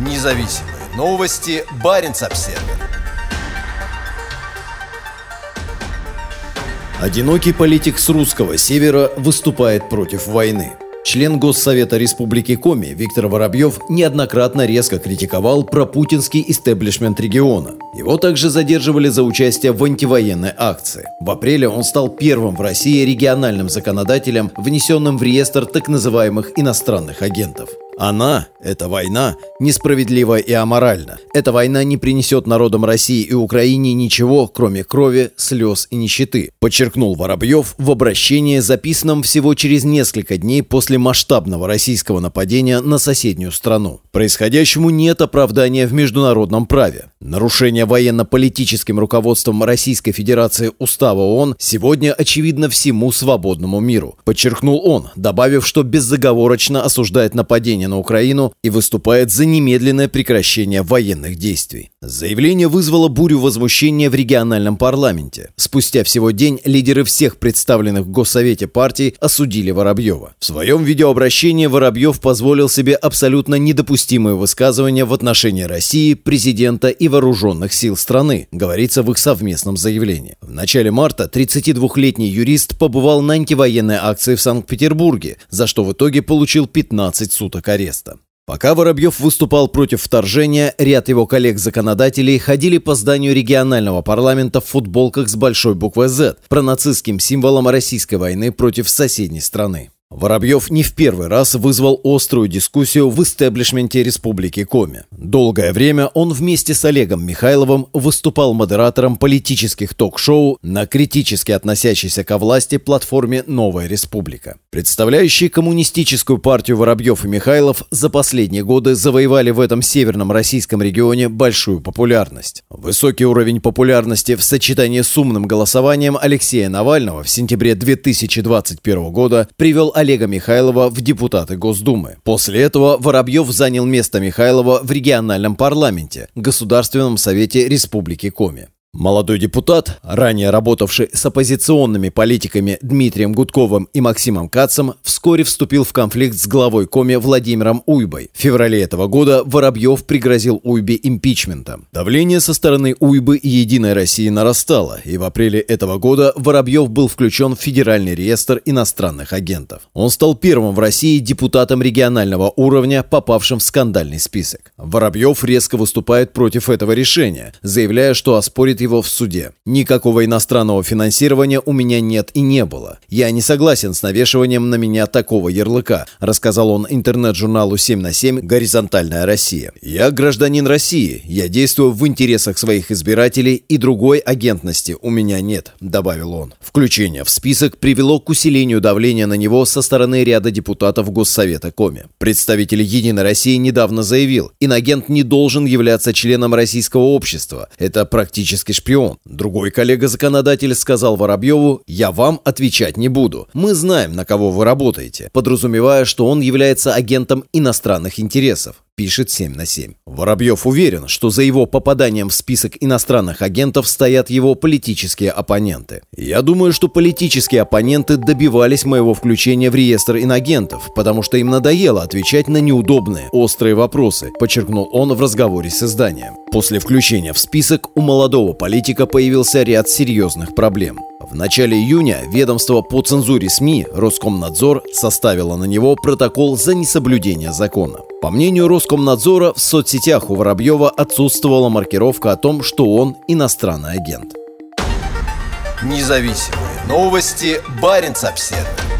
Независимые новости. Барин обсерва Одинокий политик с русского севера выступает против войны. Член Госсовета Республики Коми Виктор Воробьев неоднократно резко критиковал пропутинский истеблишмент региона. Его также задерживали за участие в антивоенной акции. В апреле он стал первым в России региональным законодателем, внесенным в реестр так называемых иностранных агентов. Она, эта война, несправедлива и аморальна. Эта война не принесет народам России и Украине ничего, кроме крови, слез и нищеты, подчеркнул Воробьев в обращении, записанном всего через несколько дней после масштабного российского нападения на соседнюю страну. Происходящему нет оправдания в международном праве. Нарушение военно-политическим руководством Российской Федерации Устава ООН сегодня очевидно всему свободному миру, подчеркнул он, добавив, что беззаговорочно осуждает нападение на Украину и выступает за немедленное прекращение военных действий. Заявление вызвало бурю возмущения в региональном парламенте. Спустя всего день лидеры всех представленных в Госсовете партий осудили Воробьева. В своем видеообращении Воробьев позволил себе абсолютно недопустимые высказывания в отношении России, президента и вооруженных сил страны, говорится в их совместном заявлении. В начале марта 32-летний юрист побывал на антивоенной акции в Санкт-Петербурге, за что в итоге получил 15 суток ареста. Пока Воробьев выступал против вторжения, ряд его коллег-законодателей ходили по зданию регионального парламента в футболках с большой буквой «З», пронацистским символом российской войны против соседней страны. Воробьев не в первый раз вызвал острую дискуссию в истеблишменте Республики Коми. Долгое время он вместе с Олегом Михайловым выступал модератором политических ток-шоу на критически относящейся ко власти платформе «Новая республика». Представляющие коммунистическую партию Воробьев и Михайлов за последние годы завоевали в этом северном российском регионе большую популярность. Высокий уровень популярности в сочетании с умным голосованием Алексея Навального в сентябре 2021 года привел Олега Михайлова в депутаты Госдумы. После этого Воробьев занял место Михайлова в региональном парламенте, Государственном совете Республики Коми. Молодой депутат, ранее работавший с оппозиционными политиками Дмитрием Гудковым и Максимом Кацем, вскоре вступил в конфликт с главой Коми Владимиром Уйбой. В феврале этого года Воробьев пригрозил Уйбе импичментом. Давление со стороны Уйбы и «Единой России» нарастало, и в апреле этого года Воробьев был включен в Федеральный реестр иностранных агентов. Он стал первым в России депутатом регионального уровня, попавшим в скандальный список. Воробьев резко выступает против этого решения, заявляя, что оспорит его в суде. Никакого иностранного финансирования у меня нет и не было. Я не согласен с навешиванием на меня такого ярлыка, рассказал он интернет-журналу 7 на 7 «Горизонтальная Россия». Я гражданин России, я действую в интересах своих избирателей и другой агентности у меня нет, добавил он. Включение в список привело к усилению давления на него со стороны ряда депутатов Госсовета Коми. Представитель «Единой России» недавно заявил, инагент не должен являться членом российского общества. Это практически российский шпион. Другой коллега-законодатель сказал Воробьеву, «Я вам отвечать не буду. Мы знаем, на кого вы работаете», подразумевая, что он является агентом иностранных интересов пишет 7 на 7. Воробьев уверен, что за его попаданием в список иностранных агентов стоят его политические оппоненты. «Я думаю, что политические оппоненты добивались моего включения в реестр инагентов, потому что им надоело отвечать на неудобные, острые вопросы», подчеркнул он в разговоре с изданием. После включения в список у молодого политика появился ряд серьезных проблем. В начале июня ведомство по цензуре СМИ Роскомнадзор составило на него протокол за несоблюдение закона. По мнению Роскомнадзора, в соцсетях у Воробьева отсутствовала маркировка о том, что он иностранный агент. Независимые новости. Барин обседный.